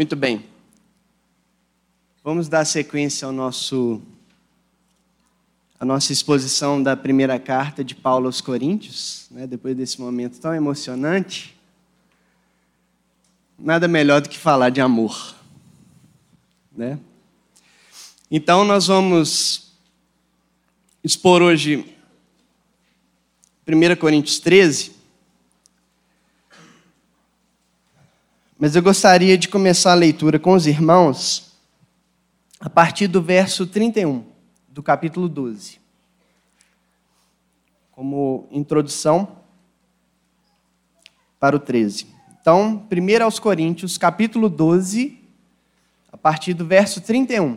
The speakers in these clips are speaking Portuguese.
Muito bem. Vamos dar sequência ao nosso a nossa exposição da primeira carta de Paulo aos Coríntios, né, depois desse momento tão emocionante. Nada melhor do que falar de amor, né? Então nós vamos expor hoje 1 Coríntios 13. Mas eu gostaria de começar a leitura com os irmãos a partir do verso 31 do capítulo 12. Como introdução para o 13. Então, 1 aos Coríntios, capítulo 12, a partir do verso 31.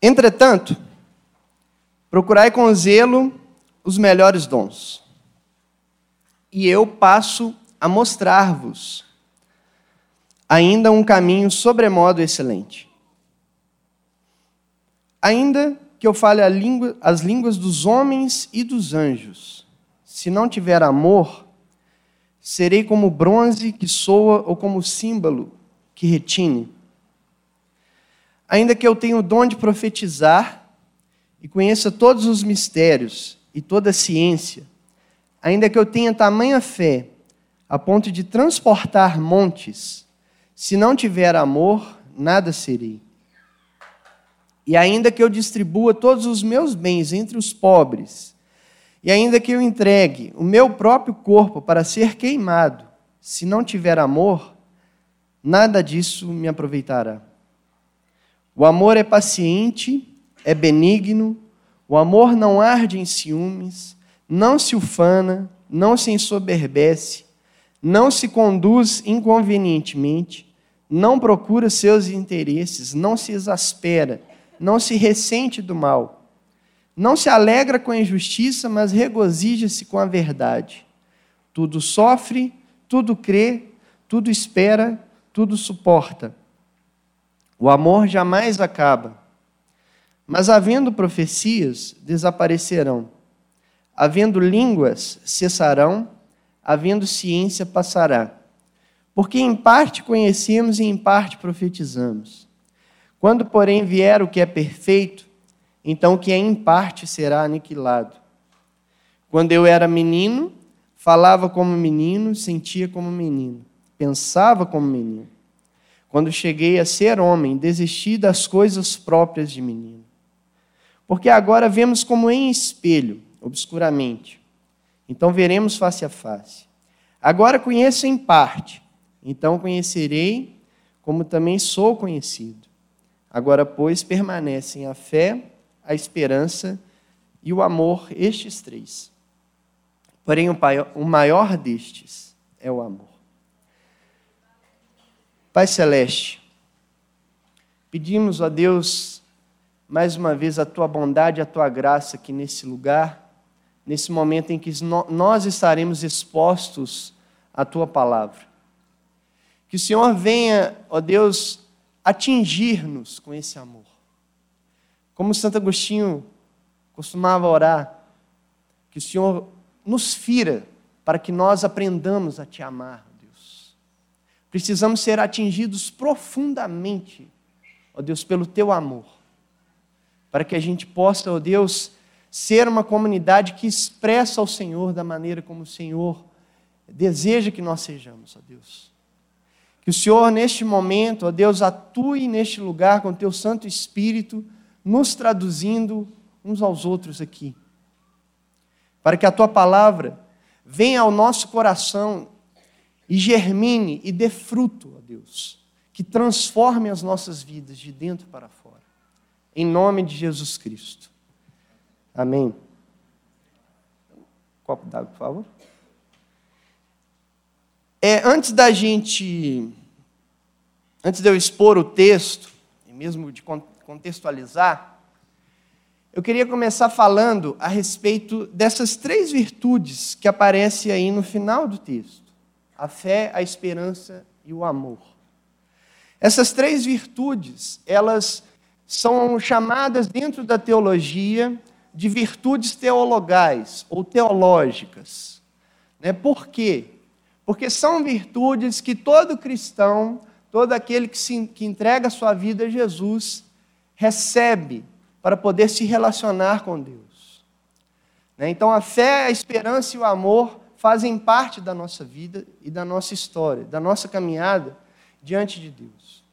Entretanto, procurai com zelo os melhores dons. E eu passo a mostrar-vos ainda um caminho sobremodo excelente. Ainda que eu fale língua, as línguas dos homens e dos anjos, se não tiver amor, serei como bronze que soa ou como símbolo que retine. Ainda que eu tenha o dom de profetizar e conheça todos os mistérios e toda a ciência, ainda que eu tenha tamanha fé a ponto de transportar montes, se não tiver amor, nada serei. E ainda que eu distribua todos os meus bens entre os pobres, e ainda que eu entregue o meu próprio corpo para ser queimado, se não tiver amor, nada disso me aproveitará. O amor é paciente, é benigno, o amor não arde em ciúmes, não se ufana, não se ensoberbece, não se conduz inconvenientemente, não procura seus interesses, não se exaspera, não se ressente do mal, não se alegra com a injustiça, mas regozija-se com a verdade. Tudo sofre, tudo crê, tudo espera, tudo suporta. O amor jamais acaba. Mas havendo profecias, desaparecerão. Havendo línguas, cessarão havendo ciência, passará. Porque em parte conhecemos e em parte profetizamos. Quando, porém, vier o que é perfeito, então o que é em parte será aniquilado. Quando eu era menino, falava como menino, sentia como menino, pensava como menino. Quando cheguei a ser homem, desisti das coisas próprias de menino. Porque agora vemos como em espelho, obscuramente então veremos face a face. Agora conheço em parte, então conhecerei como também sou conhecido. Agora, pois, permanecem a fé, a esperança e o amor, estes três. Porém, o maior destes é o amor. Pai Celeste, pedimos a Deus mais uma vez a tua bondade, a tua graça aqui nesse lugar nesse momento em que nós estaremos expostos à tua palavra. Que o Senhor venha, ó Deus, atingir-nos com esse amor. Como Santo Agostinho costumava orar, que o Senhor nos fira para que nós aprendamos a te amar, Deus. Precisamos ser atingidos profundamente, ó Deus, pelo teu amor, para que a gente possa, ó Deus, ser uma comunidade que expressa ao Senhor da maneira como o Senhor deseja que nós sejamos, ó Deus. Que o Senhor, neste momento, ó Deus, atue neste lugar com o teu Santo Espírito, nos traduzindo uns aos outros aqui. Para que a tua palavra venha ao nosso coração e germine e dê fruto, ó Deus, que transforme as nossas vidas de dentro para fora. Em nome de Jesus Cristo. Amém. Copo d'água, por favor. É, antes da gente, antes de eu expor o texto, e mesmo de contextualizar, eu queria começar falando a respeito dessas três virtudes que aparecem aí no final do texto: a fé, a esperança e o amor. Essas três virtudes, elas são chamadas dentro da teologia de virtudes teologais ou teológicas. Né? Por quê? porque são virtudes que todo cristão, todo aquele que, se, que entrega a sua vida a Jesus, recebe para poder se relacionar com Deus. Né? Então, a fé, a esperança e o amor fazem parte da nossa vida e da nossa história, da nossa caminhada diante de Deus.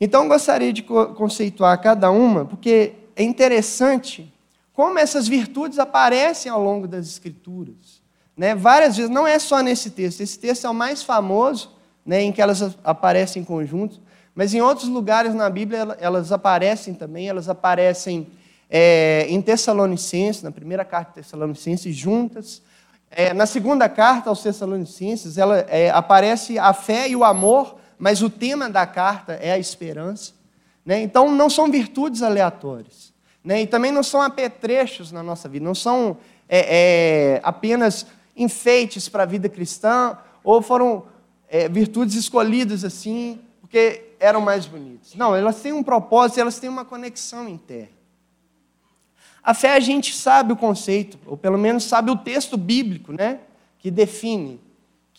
Então, gostaria de conceituar cada uma, porque é interessante como essas virtudes aparecem ao longo das Escrituras. Né? Várias vezes, não é só nesse texto, esse texto é o mais famoso, né, em que elas aparecem em conjunto, mas em outros lugares na Bíblia elas aparecem também, elas aparecem é, em Tessalonicenses, na primeira carta de Tessalonicenses, juntas. É, na segunda carta aos Tessalonicenses, ela, é, aparece a fé e o amor, mas o tema da carta é a esperança. Né? Então, não são virtudes aleatórias. Né? E também não são apetrechos na nossa vida, não são é, é, apenas enfeites para a vida cristã, ou foram é, virtudes escolhidas assim, porque eram mais bonitas. Não, elas têm um propósito, elas têm uma conexão interna. A fé a gente sabe o conceito, ou pelo menos sabe o texto bíblico, né? Que define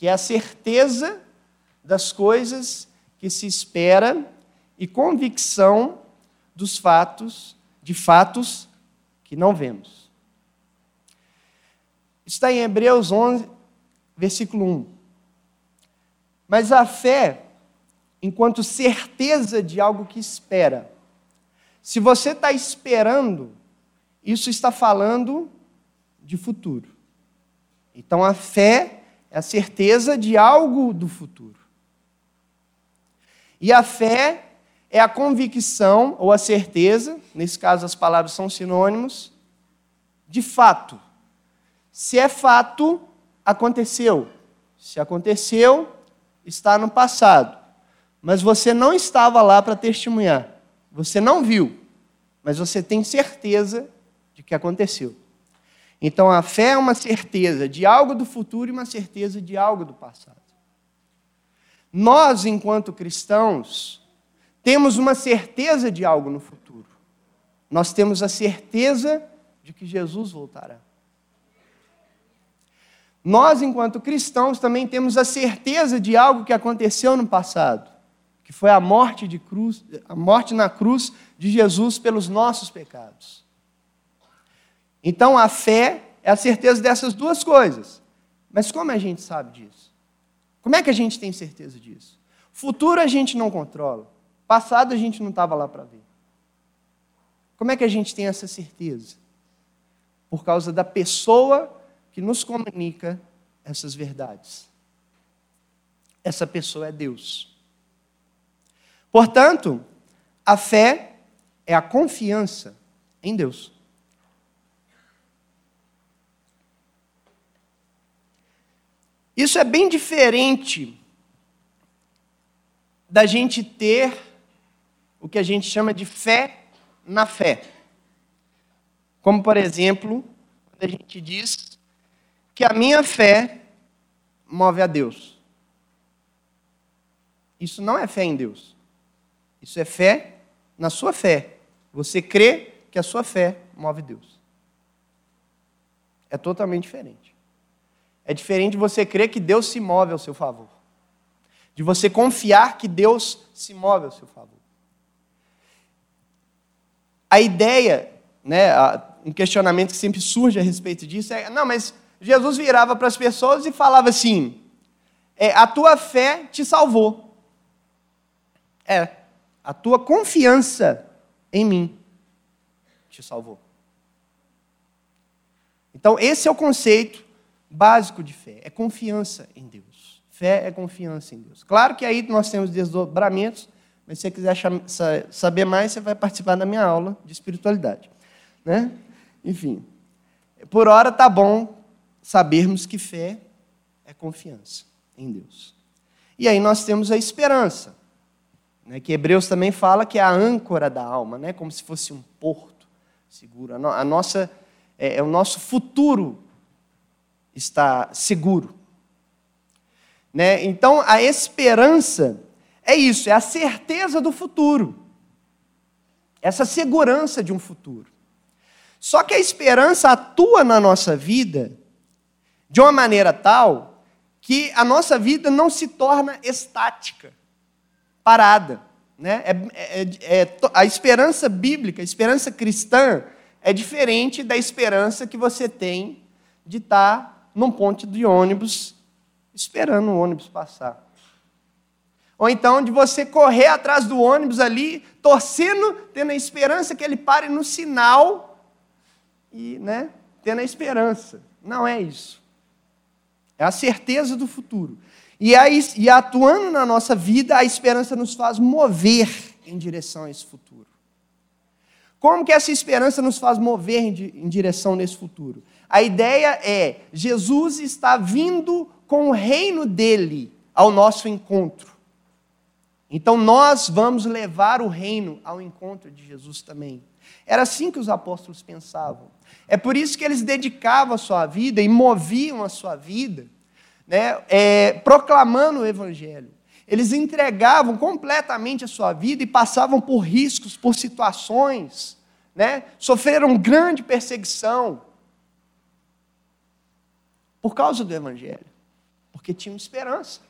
que é a certeza das coisas que se espera e convicção dos fatos, de fatos que não vemos. Está em Hebreus 11, versículo 1. Mas a fé, enquanto certeza de algo que espera. Se você está esperando, isso está falando de futuro. Então a fé é a certeza de algo do futuro. E a fé é a convicção ou a certeza, nesse caso as palavras são sinônimos, de fato. Se é fato, aconteceu. Se aconteceu, está no passado. Mas você não estava lá para testemunhar. Você não viu, mas você tem certeza de que aconteceu. Então a fé é uma certeza de algo do futuro e uma certeza de algo do passado. Nós, enquanto cristãos, temos uma certeza de algo no futuro. Nós temos a certeza de que Jesus voltará. Nós, enquanto cristãos, também temos a certeza de algo que aconteceu no passado, que foi a morte, de cruz, a morte na cruz de Jesus pelos nossos pecados. Então, a fé é a certeza dessas duas coisas. Mas como a gente sabe disso? Como é que a gente tem certeza disso? Futuro a gente não controla. Passado a gente não estava lá para ver. Como é que a gente tem essa certeza? Por causa da pessoa que nos comunica essas verdades. Essa pessoa é Deus. Portanto, a fé é a confiança em Deus. Isso é bem diferente da gente ter o que a gente chama de fé na fé. Como, por exemplo, quando a gente diz que a minha fé move a Deus. Isso não é fé em Deus. Isso é fé na sua fé. Você crê que a sua fé move Deus. É totalmente diferente. É diferente você crer que Deus se move ao seu favor. De você confiar que Deus se move ao seu favor. A ideia, né, um questionamento que sempre surge a respeito disso é: não, mas Jesus virava para as pessoas e falava assim: é, a tua fé te salvou. É, a tua confiança em mim te salvou. Então, esse é o conceito básico de fé: é confiança em Deus. Fé é confiança em Deus. Claro que aí nós temos desdobramentos, mas se você quiser saber mais, você vai participar da minha aula de espiritualidade. Né? Enfim, por hora tá bom sabermos que fé é confiança em Deus. E aí nós temos a esperança, né, que Hebreus também fala que é a âncora da alma, né, como se fosse um porto seguro. A, nossa, é, é, o nosso futuro está seguro. Né? Então, a esperança é isso, é a certeza do futuro. Essa segurança de um futuro. Só que a esperança atua na nossa vida de uma maneira tal que a nossa vida não se torna estática, parada. Né? É, é, é, a esperança bíblica, a esperança cristã, é diferente da esperança que você tem de estar num ponte de ônibus esperando o ônibus passar. Ou então de você correr atrás do ônibus ali, torcendo, tendo a esperança que ele pare no sinal e, né, tendo a esperança. Não é isso. É a certeza do futuro. E, aí, e atuando na nossa vida, a esperança nos faz mover em direção a esse futuro. Como que essa esperança nos faz mover em direção nesse futuro? A ideia é: Jesus está vindo com o reino dele ao nosso encontro. Então nós vamos levar o reino ao encontro de Jesus também. Era assim que os apóstolos pensavam. É por isso que eles dedicavam a sua vida e moviam a sua vida, né, é, proclamando o Evangelho. Eles entregavam completamente a sua vida e passavam por riscos, por situações, né, sofreram grande perseguição por causa do Evangelho, porque tinham esperança.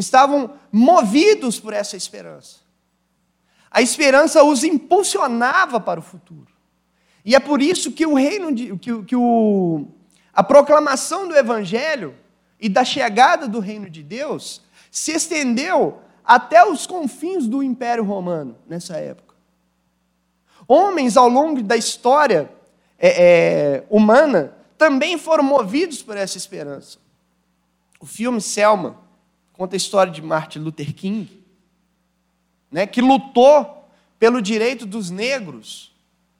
Estavam movidos por essa esperança. A esperança os impulsionava para o futuro. E é por isso que o reino de, que, que o, a proclamação do evangelho e da chegada do reino de Deus se estendeu até os confins do Império Romano nessa época. Homens ao longo da história é, é, humana também foram movidos por essa esperança. O filme Selma conta a história de Martin Luther King, né, que lutou pelo direito dos negros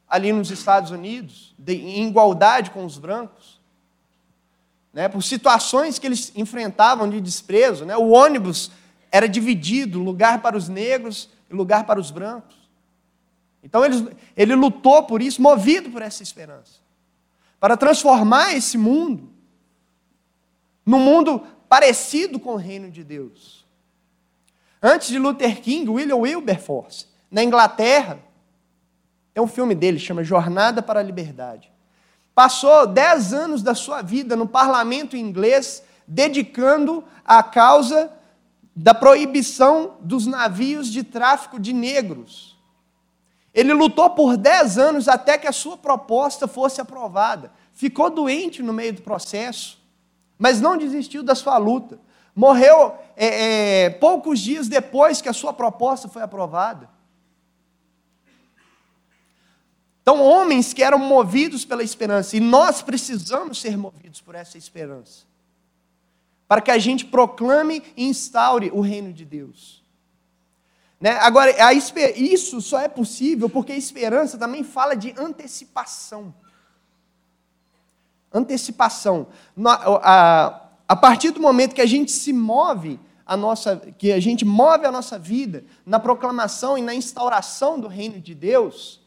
ali nos Estados Unidos, de, em igualdade com os brancos, né, por situações que eles enfrentavam de desprezo. Né, o ônibus era dividido, lugar para os negros e lugar para os brancos. Então ele, ele lutou por isso, movido por essa esperança, para transformar esse mundo num mundo parecido com o reino de Deus. Antes de Luther King, William Wilberforce, na Inglaterra, tem um filme dele, chama Jornada para a Liberdade. Passou dez anos da sua vida no parlamento inglês dedicando à causa da proibição dos navios de tráfico de negros. Ele lutou por dez anos até que a sua proposta fosse aprovada. Ficou doente no meio do processo, mas não desistiu da sua luta. Morreu é, é, poucos dias depois que a sua proposta foi aprovada. Então, homens que eram movidos pela esperança, e nós precisamos ser movidos por essa esperança, para que a gente proclame e instaure o reino de Deus. Né? Agora, a, isso só é possível porque a esperança também fala de antecipação. Antecipação. A, partir do momento que a gente se move, a nossa, que a gente move a nossa vida na proclamação e na instauração do reino de Deus,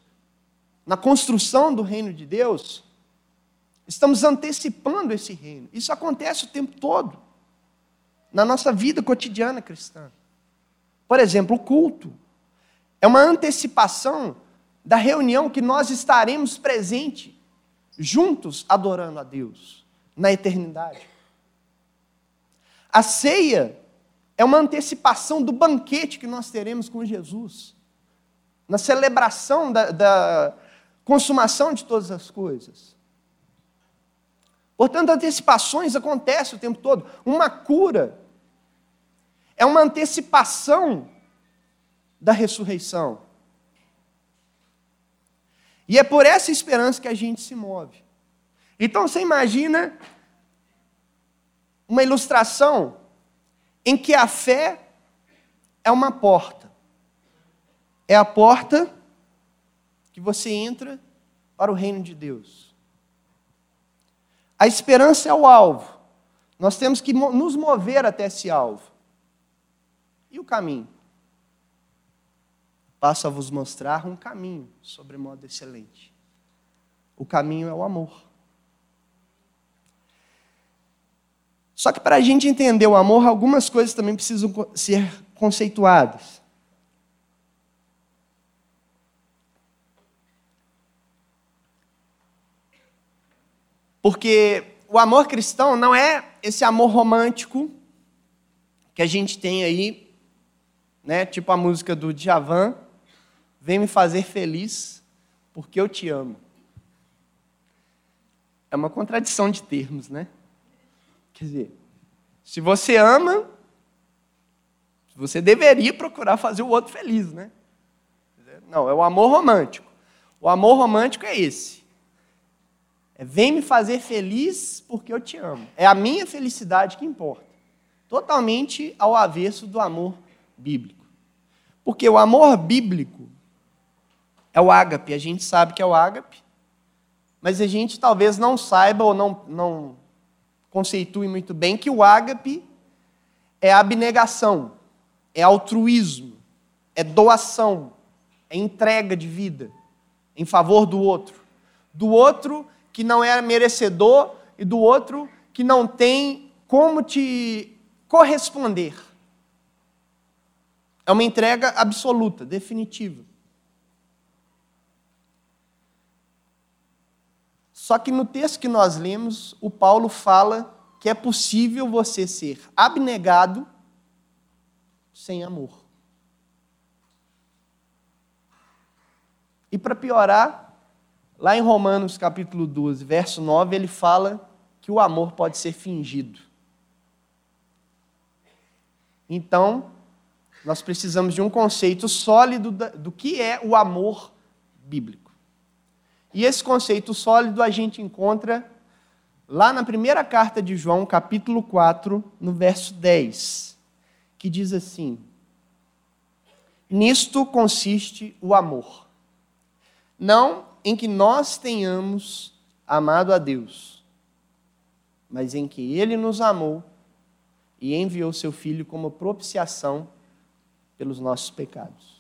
na construção do reino de Deus, estamos antecipando esse reino. Isso acontece o tempo todo, na nossa vida cotidiana cristã. Por exemplo, o culto é uma antecipação da reunião que nós estaremos presentes, juntos, adorando a Deus, na eternidade. A ceia é uma antecipação do banquete que nós teremos com Jesus, na celebração da, da consumação de todas as coisas. Portanto, antecipações acontecem o tempo todo. Uma cura é uma antecipação da ressurreição. E é por essa esperança que a gente se move. Então você imagina uma ilustração em que a fé é uma porta. É a porta que você entra para o reino de Deus. A esperança é o alvo. Nós temos que nos mover até esse alvo. E o caminho? Passo a vos mostrar um caminho sobre modo excelente. O caminho é o amor. Só que para a gente entender o amor, algumas coisas também precisam ser conceituadas. Porque o amor cristão não é esse amor romântico que a gente tem aí, né? Tipo a música do Djavan, vem me fazer feliz porque eu te amo. É uma contradição de termos, né? Quer dizer, se você ama, você deveria procurar fazer o outro feliz, né? Não, é o amor romântico. O amor romântico é esse. É vem me fazer feliz porque eu te amo. É a minha felicidade que importa. Totalmente ao avesso do amor bíblico. Porque o amor bíblico é o ágape, a gente sabe que é o ágape, mas a gente talvez não saiba ou não, não conceitue muito bem que o ágape é abnegação, é altruísmo, é doação, é entrega de vida em favor do outro. Do outro que não é merecedor e do outro que não tem como te corresponder. É uma entrega absoluta, definitiva. Só que no texto que nós lemos, o Paulo fala que é possível você ser abnegado sem amor. E para piorar, lá em Romanos capítulo 12, verso 9, ele fala que o amor pode ser fingido. Então, nós precisamos de um conceito sólido do que é o amor bíblico. E esse conceito sólido a gente encontra lá na primeira carta de João, capítulo 4, no verso 10, que diz assim: Nisto consiste o amor. Não em que nós tenhamos amado a Deus, mas em que Ele nos amou e enviou seu Filho como propiciação pelos nossos pecados.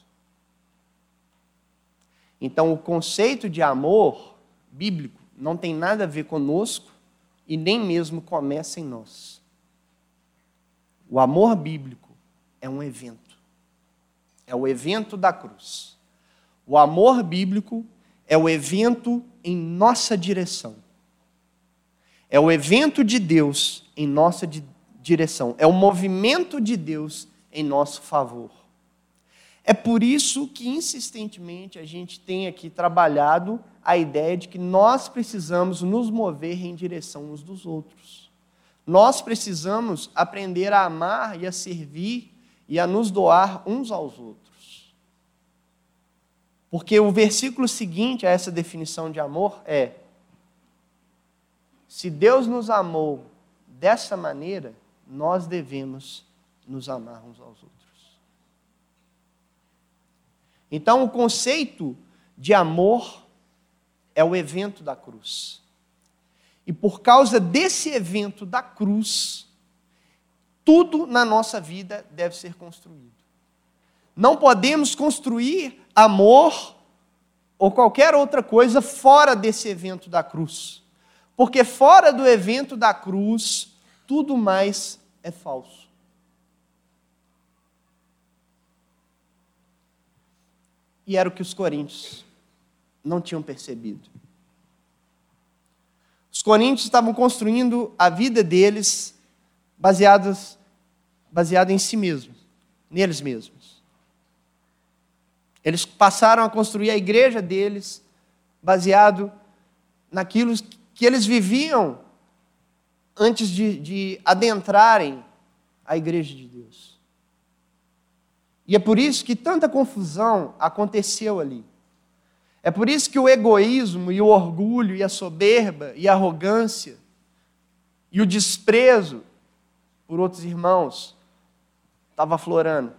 Então, o conceito de amor bíblico não tem nada a ver conosco e nem mesmo começa em nós. O amor bíblico é um evento. É o evento da cruz. O amor bíblico é o evento em nossa direção. É o evento de Deus em nossa direção. É o movimento de Deus em nosso favor. É por isso que insistentemente a gente tem aqui trabalhado a ideia de que nós precisamos nos mover em direção uns dos outros. Nós precisamos aprender a amar e a servir e a nos doar uns aos outros. Porque o versículo seguinte a essa definição de amor é: se Deus nos amou dessa maneira, nós devemos nos amar uns aos outros. Então, o conceito de amor é o evento da cruz. E por causa desse evento da cruz, tudo na nossa vida deve ser construído. Não podemos construir amor ou qualquer outra coisa fora desse evento da cruz. Porque fora do evento da cruz, tudo mais é falso. E era o que os coríntios não tinham percebido. Os coríntios estavam construindo a vida deles baseados baseada em si mesmos, neles mesmos. Eles passaram a construir a igreja deles baseado naquilo que eles viviam antes de, de adentrarem a igreja de Deus. E é por isso que tanta confusão aconteceu ali. É por isso que o egoísmo e o orgulho e a soberba e a arrogância e o desprezo por outros irmãos estava aflorando.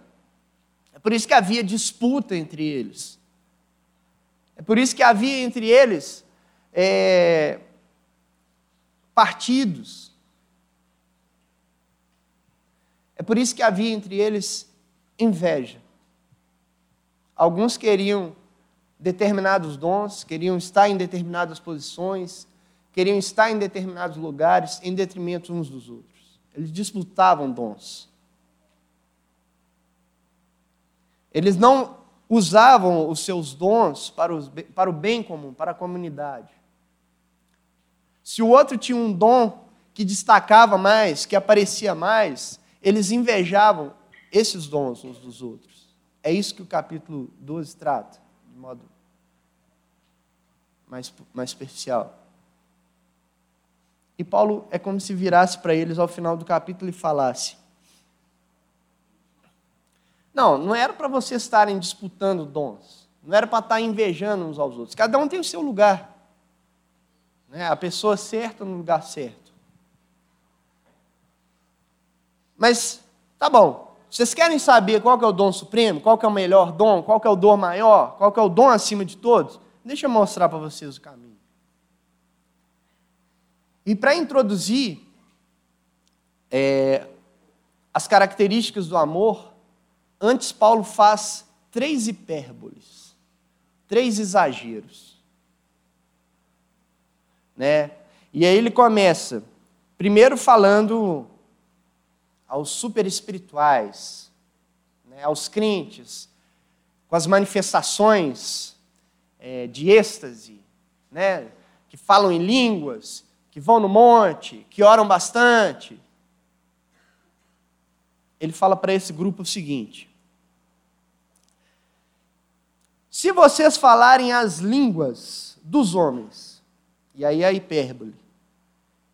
É por isso que havia disputa entre eles. É por isso que havia entre eles é, partidos. É por isso que havia entre eles inveja. Alguns queriam determinados dons, queriam estar em determinadas posições, queriam estar em determinados lugares, em detrimento uns dos outros. Eles disputavam dons. Eles não usavam os seus dons para, os, para o bem comum, para a comunidade. Se o outro tinha um dom que destacava mais, que aparecia mais, eles invejavam esses dons uns dos outros. É isso que o capítulo 12 trata, de modo mais, mais superficial. E Paulo é como se virasse para eles ao final do capítulo e falasse: Não, não era para vocês estarem disputando dons, não era para estar invejando uns aos outros. Cada um tem o seu lugar. Né? A pessoa certa no lugar certo. Mas, tá bom, vocês querem saber qual que é o dom supremo, qual que é o melhor dom, qual que é o dom maior, qual que é o dom acima de todos? Deixa eu mostrar para vocês o caminho. E para introduzir é, as características do amor, antes Paulo faz três hipérboles, três exageros. Né? E aí ele começa, primeiro falando aos super espirituais, né, aos crentes, com as manifestações é, de êxtase, né, que falam em línguas, que vão no monte, que oram bastante. Ele fala para esse grupo o seguinte: se vocês falarem as línguas dos homens, e aí a hipérbole,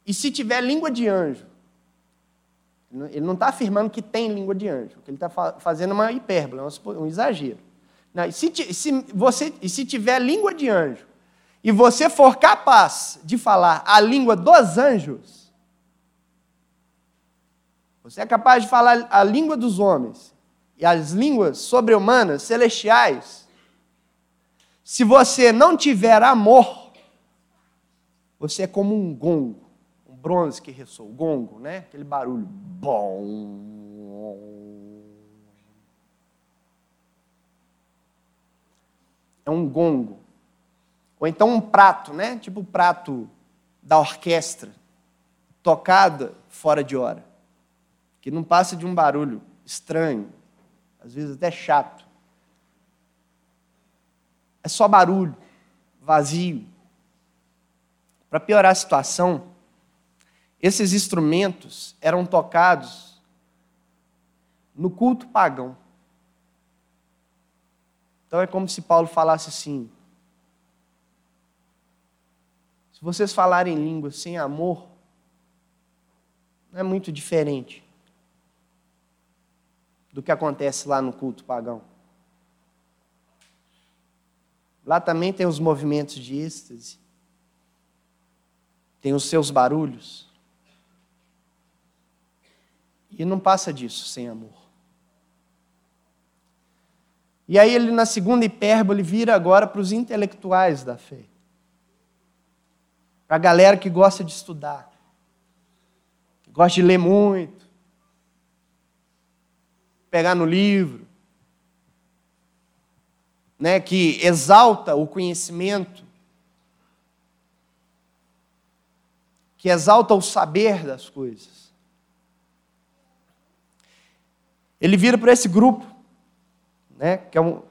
e se tiver língua de anjo, ele não está afirmando que tem língua de anjo, ele está fazendo uma hipérbole, um exagero. Não, e, se, se você, e se tiver língua de anjo, e você for capaz de falar a língua dos anjos, você é capaz de falar a língua dos homens e as línguas sobre-humanas, celestiais, se você não tiver amor, você é como um gongo, bronze que ressoa, o gongo, né? Aquele barulho. Bom. é um gongo. Ou então um prato, né? Tipo o prato da orquestra, tocada fora de hora, que não passa de um barulho estranho, às vezes até chato. É só barulho, vazio. Para piorar a situação, esses instrumentos eram tocados no culto pagão. Então é como se Paulo falasse assim: se vocês falarem línguas sem amor, não é muito diferente do que acontece lá no culto pagão. Lá também tem os movimentos de êxtase, tem os seus barulhos. E não passa disso sem amor. E aí ele, na segunda hipérbole, vira agora para os intelectuais da fé. Para a galera que gosta de estudar, que gosta de ler muito, pegar no livro, né, que exalta o conhecimento, que exalta o saber das coisas. Ele vira para esse grupo né, que é um,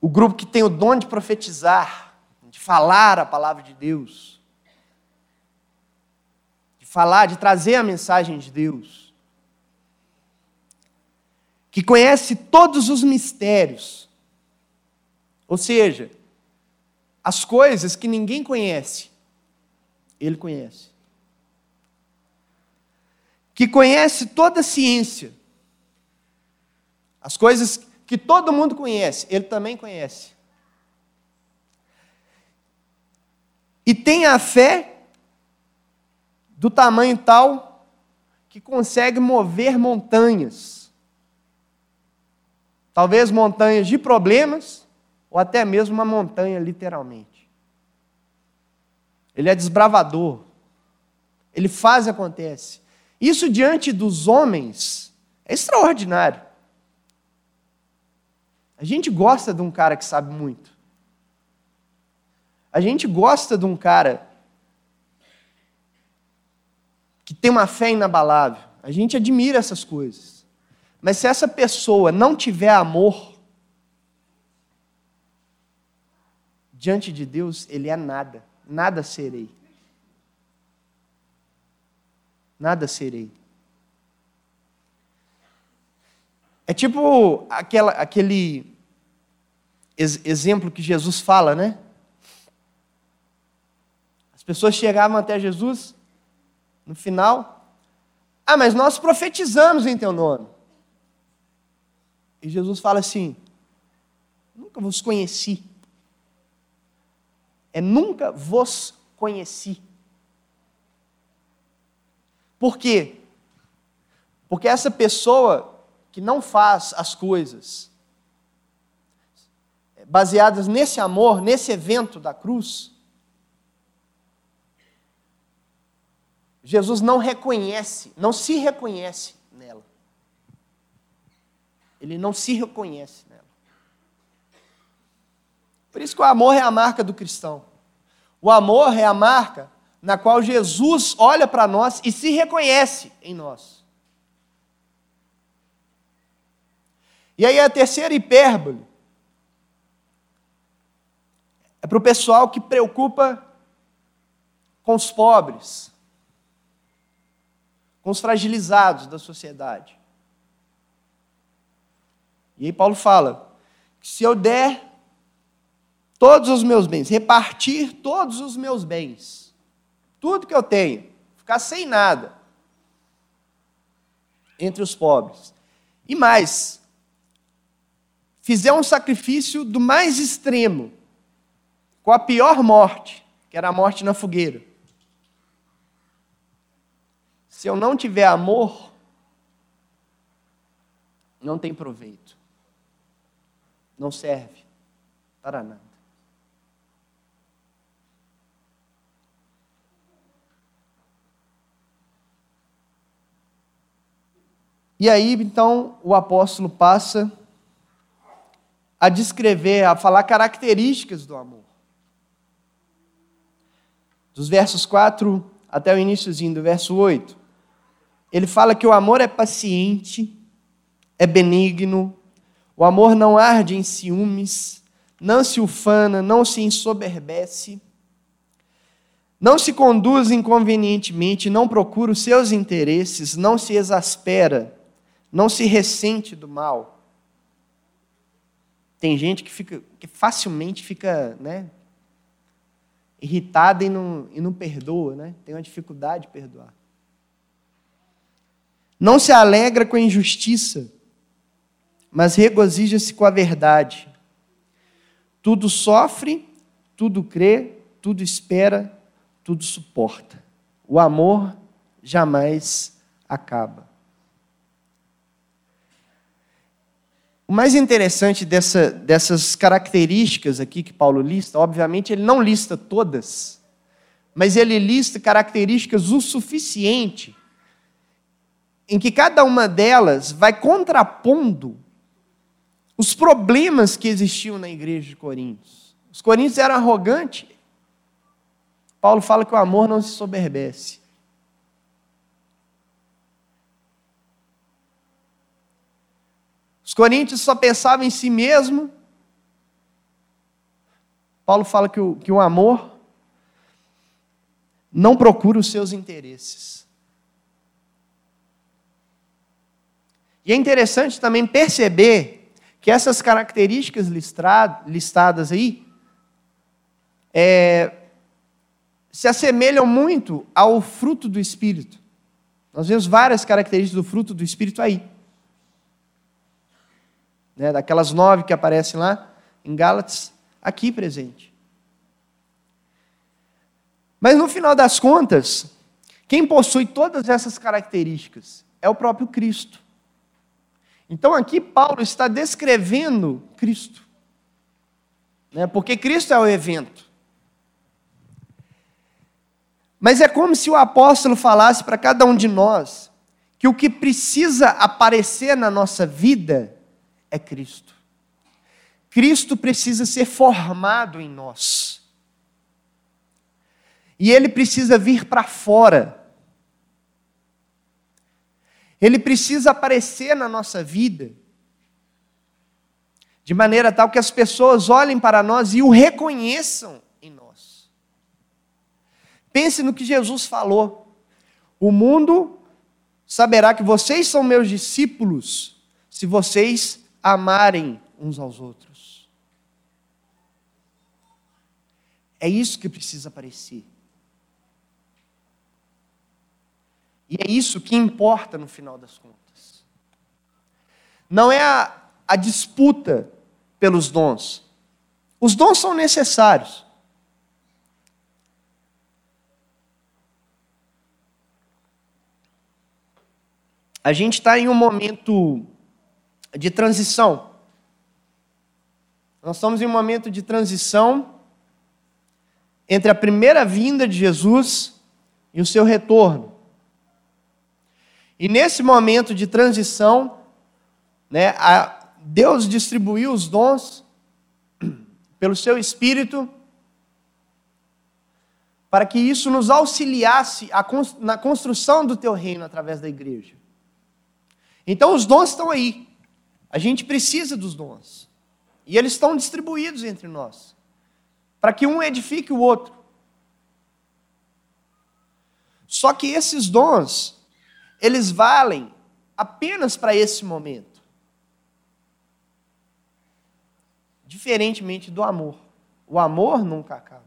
o grupo que tem o dom de profetizar, de falar a palavra de Deus, de falar, de trazer a mensagem de Deus, que conhece todos os mistérios, ou seja, as coisas que ninguém conhece, ele conhece. Que conhece toda a ciência, as coisas que todo mundo conhece, ele também conhece. E tem a fé do tamanho tal que consegue mover montanhas. Talvez montanhas de problemas, ou até mesmo uma montanha, literalmente. Ele é desbravador. Ele faz e acontece. Isso diante dos homens é extraordinário. A gente gosta de um cara que sabe muito. A gente gosta de um cara que tem uma fé inabalável. A gente admira essas coisas. Mas se essa pessoa não tiver amor, diante de Deus, ele é nada. Nada serei. Nada serei. É tipo aquela, aquele ex exemplo que Jesus fala, né? As pessoas chegavam até Jesus no final. Ah, mas nós profetizamos em teu nome. E Jesus fala assim: Nunca vos conheci. É nunca vos conheci. Por quê? Porque essa pessoa que não faz as coisas baseadas nesse amor, nesse evento da cruz, Jesus não reconhece, não se reconhece nela. Ele não se reconhece nela. Por isso que o amor é a marca do cristão. O amor é a marca na qual Jesus olha para nós e se reconhece em nós. E aí a terceira hipérbole é para o pessoal que preocupa com os pobres, com os fragilizados da sociedade. E aí Paulo fala que se eu der todos os meus bens, repartir todos os meus bens, tudo que eu tenho, ficar sem nada entre os pobres. E mais, fizer um sacrifício do mais extremo, com a pior morte, que era a morte na fogueira. Se eu não tiver amor, não tem proveito. Não serve para nada. E aí, então, o apóstolo passa a descrever, a falar características do amor. Dos versos 4 até o iníciozinho do verso 8, ele fala que o amor é paciente, é benigno, o amor não arde em ciúmes, não se ufana, não se ensoberbece, não se conduz inconvenientemente, não procura os seus interesses, não se exaspera não se ressente do mal. Tem gente que, fica, que facilmente fica né, irritada e não, e não perdoa, né? tem uma dificuldade de perdoar. Não se alegra com a injustiça, mas regozija-se com a verdade. Tudo sofre, tudo crê, tudo espera, tudo suporta. O amor jamais acaba. O mais interessante dessa, dessas características aqui que Paulo lista, obviamente ele não lista todas, mas ele lista características o suficiente em que cada uma delas vai contrapondo os problemas que existiam na igreja de Coríntios. Os coríntios eram arrogantes. Paulo fala que o amor não se soberbece. Os coríntios só pensavam em si mesmo. Paulo fala que o, que o amor não procura os seus interesses. E é interessante também perceber que essas características listadas aí é, se assemelham muito ao fruto do Espírito. Nós vemos várias características do fruto do Espírito aí né, daquelas nove que aparecem lá em Gálatas, aqui presente. Mas no final das contas, quem possui todas essas características é o próprio Cristo. Então aqui Paulo está descrevendo Cristo, né, porque Cristo é o evento. Mas é como se o apóstolo falasse para cada um de nós que o que precisa aparecer na nossa vida é Cristo. Cristo precisa ser formado em nós. E ele precisa vir para fora. Ele precisa aparecer na nossa vida. De maneira tal que as pessoas olhem para nós e o reconheçam em nós. Pense no que Jesus falou. O mundo saberá que vocês são meus discípulos se vocês amarem uns aos outros. É isso que precisa aparecer. E é isso que importa no final das contas. Não é a, a disputa pelos dons. Os dons são necessários. A gente está em um momento de transição. Nós estamos em um momento de transição entre a primeira vinda de Jesus e o seu retorno. E nesse momento de transição, né, Deus distribuiu os dons pelo seu Espírito para que isso nos auxiliasse na construção do teu reino através da igreja. Então os dons estão aí. A gente precisa dos dons. E eles estão distribuídos entre nós. Para que um edifique o outro. Só que esses dons, eles valem apenas para esse momento. Diferentemente do amor. O amor nunca acaba.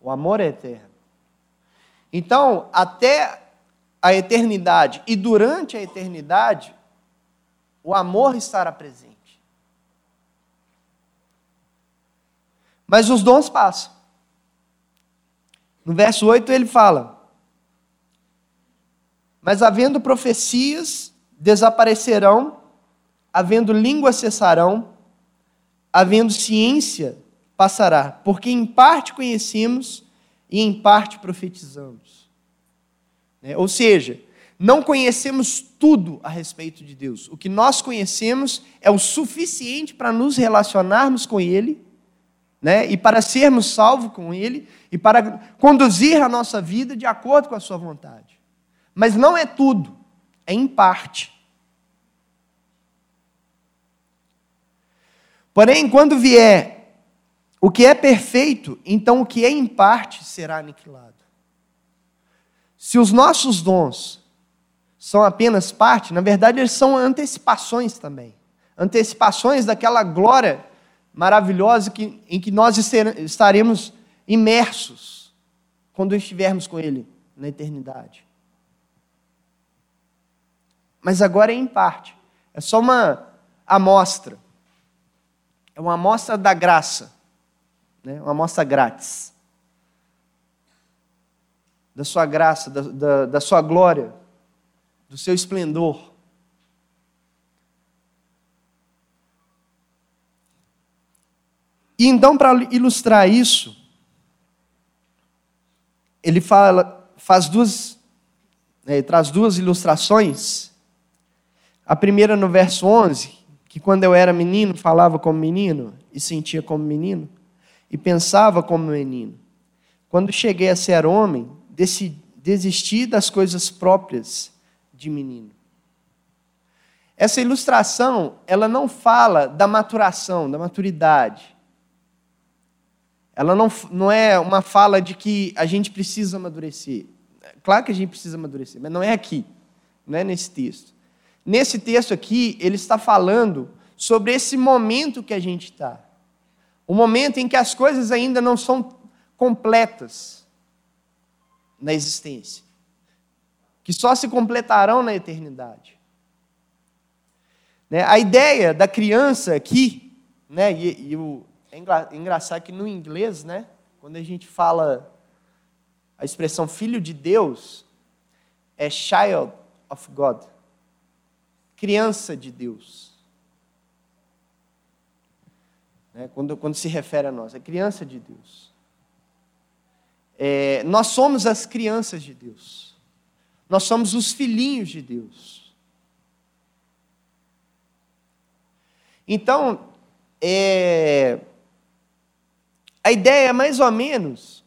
O amor é eterno. Então, até a eternidade e durante a eternidade, o amor estará presente. Mas os dons passam. No verso 8 ele fala: Mas havendo profecias, desaparecerão, havendo língua cessarão, havendo ciência, passará, porque em parte conhecemos e em parte profetizamos. Né? Ou seja, não conhecemos tudo a respeito de Deus. O que nós conhecemos é o suficiente para nos relacionarmos com Ele, né? e para sermos salvos com Ele, e para conduzir a nossa vida de acordo com a Sua vontade. Mas não é tudo, é em parte. Porém, quando vier o que é perfeito, então o que é em parte será aniquilado. Se os nossos dons são apenas parte, na verdade eles são antecipações também. Antecipações daquela glória maravilhosa que, em que nós estaremos imersos quando estivermos com Ele na eternidade. Mas agora é em parte. É só uma amostra. É uma amostra da graça. Né? Uma amostra grátis da sua graça, da, da, da sua glória, do seu esplendor. E então, para ilustrar isso, ele fala, faz duas, né, traz duas ilustrações. A primeira no verso 11, que quando eu era menino falava como menino e sentia como menino e pensava como menino. Quando cheguei a ser homem, desistir das coisas próprias de menino. Essa ilustração, ela não fala da maturação, da maturidade. Ela não, não é uma fala de que a gente precisa amadurecer. Claro que a gente precisa amadurecer, mas não é aqui, não é nesse texto. Nesse texto aqui, ele está falando sobre esse momento que a gente está. O momento em que as coisas ainda não são completas na existência, que só se completarão na eternidade. Né? A ideia da criança aqui, né, e, e o, é engraçado que no inglês, né, quando a gente fala a expressão filho de Deus, é child of God, criança de Deus. Né, quando, quando se refere a nós, é criança de Deus. É, nós somos as crianças de Deus. Nós somos os filhinhos de Deus. Então, é, a ideia é mais ou menos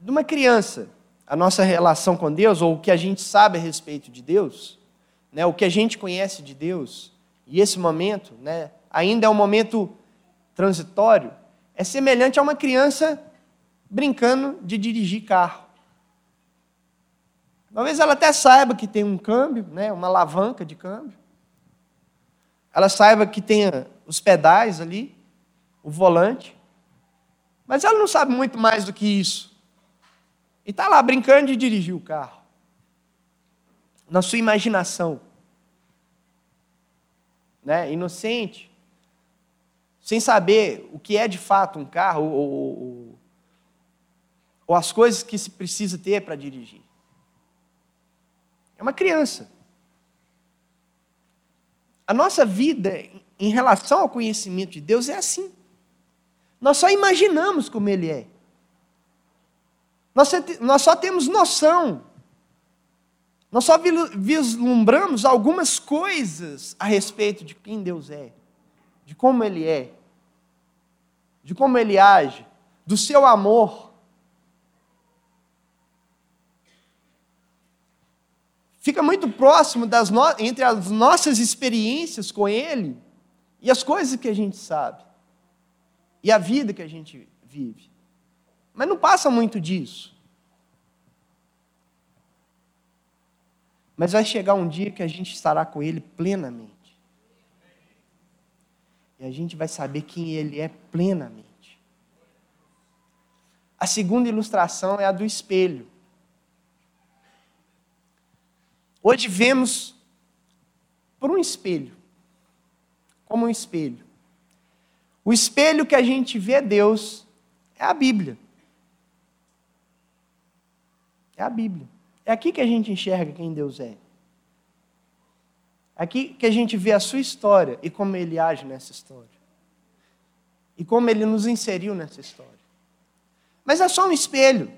de uma criança. A nossa relação com Deus, ou o que a gente sabe a respeito de Deus, né, o que a gente conhece de Deus, e esse momento né, ainda é um momento transitório, é semelhante a uma criança brincando de dirigir carro. Talvez ela até saiba que tem um câmbio, né, uma alavanca de câmbio. Ela saiba que tem os pedais ali, o volante. Mas ela não sabe muito mais do que isso. E está lá brincando de dirigir o carro. Na sua imaginação. Né? Inocente. Sem saber o que é de fato um carro ou, ou, ou as coisas que se precisa ter para dirigir. É uma criança. A nossa vida em relação ao conhecimento de Deus é assim. Nós só imaginamos como Ele é. Nós só, temos noção. Nós só vislumbramos algumas coisas a respeito de quem Deus é, de como Ele é, de como Ele age, do seu amor. Fica muito próximo das no... entre as nossas experiências com Ele e as coisas que a gente sabe e a vida que a gente vive. Mas não passa muito disso. Mas vai chegar um dia que a gente estará com Ele plenamente. E a gente vai saber quem Ele é plenamente. A segunda ilustração é a do espelho. Hoje vemos por um espelho, como um espelho. O espelho que a gente vê Deus é a Bíblia. É a Bíblia. É aqui que a gente enxerga quem Deus é. É aqui que a gente vê a sua história e como ele age nessa história. E como ele nos inseriu nessa história. Mas é só um espelho.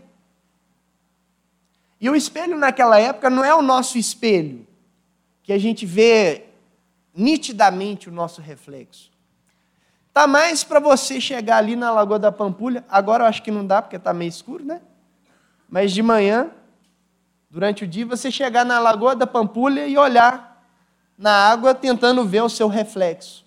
E o espelho naquela época não é o nosso espelho, que a gente vê nitidamente o nosso reflexo. Tá mais para você chegar ali na Lagoa da Pampulha, agora eu acho que não dá porque está meio escuro, né? Mas de manhã, durante o dia, você chegar na Lagoa da Pampulha e olhar na água tentando ver o seu reflexo.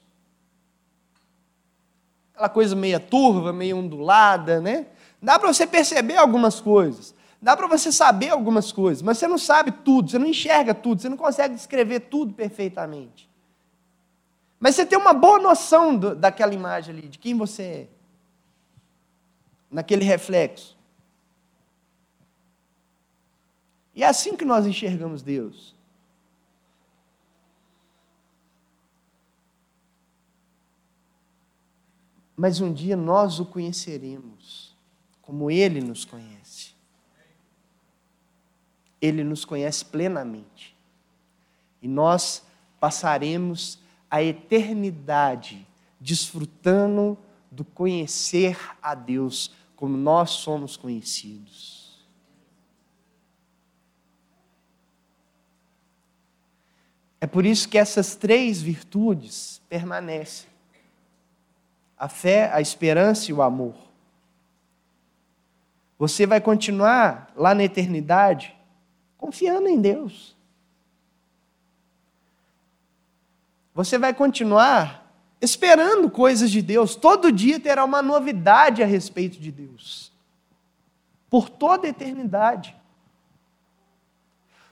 Aquela coisa meia turva, meio ondulada, né? Dá para você perceber algumas coisas. Dá para você saber algumas coisas, mas você não sabe tudo, você não enxerga tudo, você não consegue descrever tudo perfeitamente. Mas você tem uma boa noção do, daquela imagem ali, de quem você é, naquele reflexo. E é assim que nós enxergamos Deus. Mas um dia nós o conheceremos, como Ele nos conhece. Ele nos conhece plenamente. E nós passaremos a eternidade desfrutando do conhecer a Deus como nós somos conhecidos. É por isso que essas três virtudes permanecem: a fé, a esperança e o amor. Você vai continuar lá na eternidade confiando em Deus. Você vai continuar esperando coisas de Deus. Todo dia terá uma novidade a respeito de Deus. Por toda a eternidade.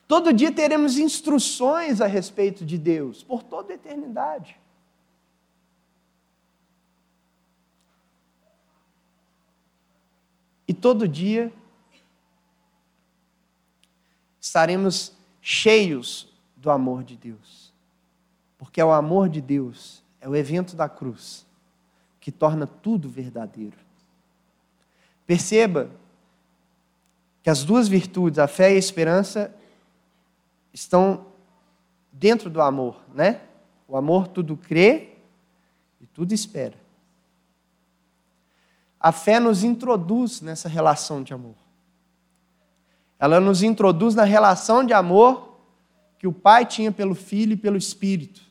Todo dia teremos instruções a respeito de Deus, por toda a eternidade. E todo dia estaremos cheios do amor de Deus. Porque é o amor de Deus, é o evento da cruz, que torna tudo verdadeiro. Perceba que as duas virtudes, a fé e a esperança, estão dentro do amor, né? O amor tudo crê e tudo espera. A fé nos introduz nessa relação de amor. Ela nos introduz na relação de amor que o Pai tinha pelo Filho e pelo Espírito,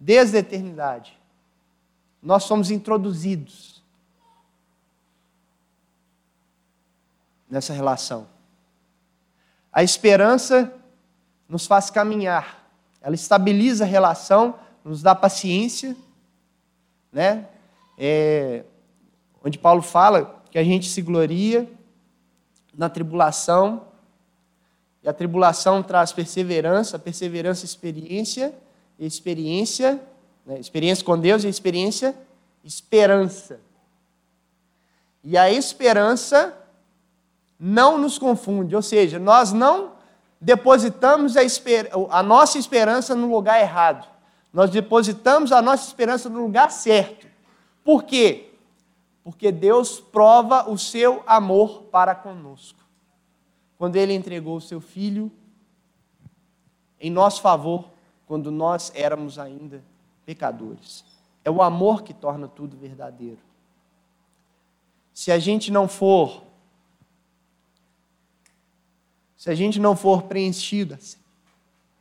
desde a eternidade. Nós somos introduzidos nessa relação. A esperança nos faz caminhar, ela estabiliza a relação, nos dá paciência, né? É, onde Paulo fala que a gente se gloria na tribulação, E a tribulação traz perseverança, perseverança, experiência, experiência, né, experiência com Deus e experiência, esperança. E a esperança não nos confunde, ou seja, nós não depositamos a, esper a nossa esperança no lugar errado. Nós depositamos a nossa esperança no lugar certo. Por quê? Porque Deus prova o seu amor para conosco. Quando Ele entregou o seu Filho em nosso favor, quando nós éramos ainda pecadores. É o amor que torna tudo verdadeiro. Se a gente não for se a gente não for preenchido assim,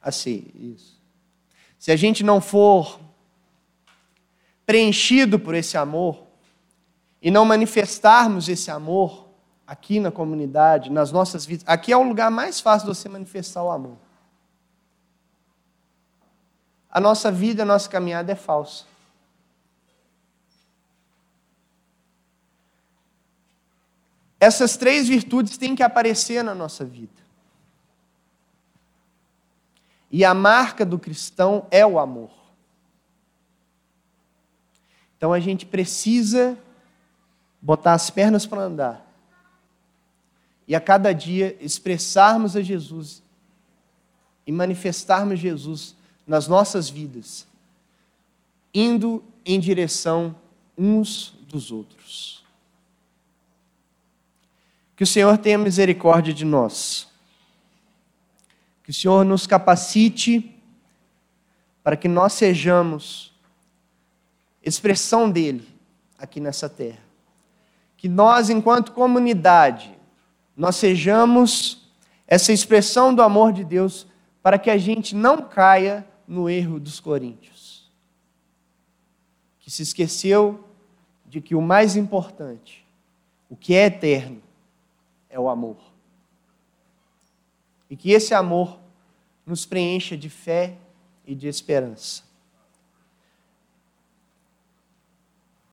assim isso. Se a gente não for preenchido por esse amor e não manifestarmos esse amor aqui na comunidade, nas nossas vidas, aqui é o lugar mais fácil de você manifestar o amor. A nossa vida, a nossa caminhada é falsa. Essas três virtudes têm que aparecer na nossa vida. E a marca do cristão é o amor. Então a gente precisa botar as pernas para andar. E a cada dia expressarmos a Jesus e manifestarmos Jesus nas nossas vidas, indo em direção uns dos outros. Que o Senhor tenha misericórdia de nós. Que o Senhor nos capacite para que nós sejamos expressão dele aqui nessa terra. Que nós, enquanto comunidade, nós sejamos essa expressão do amor de Deus para que a gente não caia no erro dos coríntios, que se esqueceu de que o mais importante, o que é eterno, é o amor e que esse amor nos preencha de fé e de esperança.